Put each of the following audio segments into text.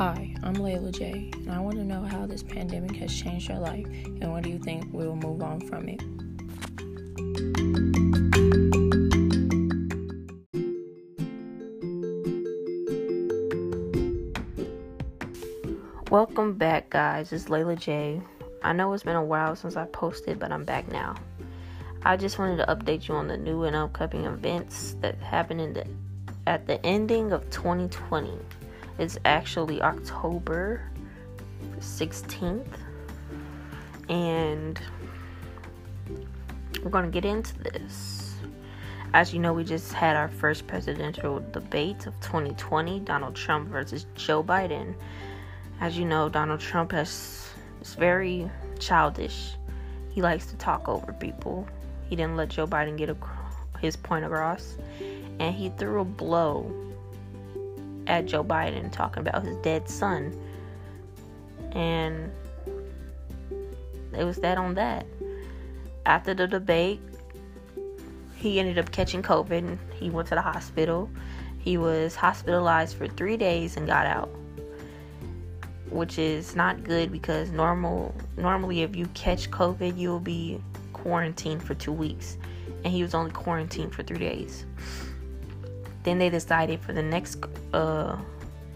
Hi, I'm Layla J, and I want to know how this pandemic has changed your life and what do you think we will move on from it? Welcome back, guys. It's Layla J. I know it's been a while since I posted, but I'm back now. I just wanted to update you on the new and upcoming events that happened in the at the ending of 2020. It's actually October 16th, and we're going to get into this. As you know, we just had our first presidential debate of 2020 Donald Trump versus Joe Biden. As you know, Donald Trump has is very childish. He likes to talk over people. He didn't let Joe Biden get a, his point across, and he threw a blow at Joe Biden talking about his dead son. And it was that on that. After the debate, he ended up catching COVID. He went to the hospital. He was hospitalized for three days and got out, which is not good because normal normally if you catch COVID, you'll be quarantined for two weeks, and he was only quarantined for three days. Then they decided for the next uh,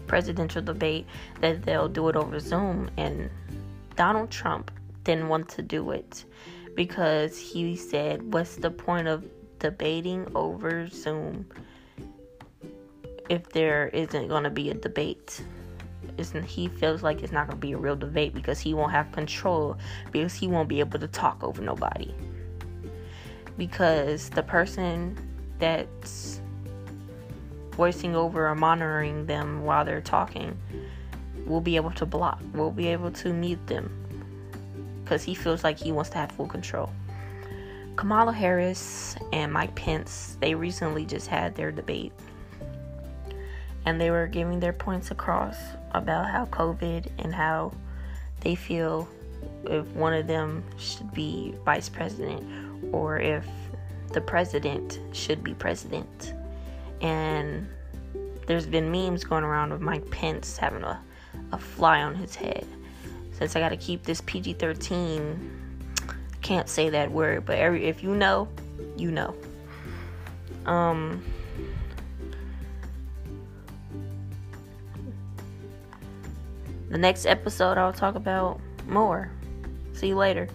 presidential debate that they'll do it over Zoom, and Donald Trump didn't want to do it because he said, What's the point of debating over Zoom if there isn't going to be a debate? Isn't he feels like it's not going to be a real debate because he won't have control because he won't be able to talk over nobody because the person that's voicing over or monitoring them while they're talking will be able to block, will be able to mute them because he feels like he wants to have full control. Kamala Harris and Mike Pence, they recently just had their debate and they were giving their points across about how COVID and how they feel if one of them should be vice president or if the president should be president and there's been memes going around of Mike Pence having a, a fly on his head. Since I got to keep this PG 13, can't say that word, but every, if you know, you know. Um, the next episode, I'll talk about more. See you later.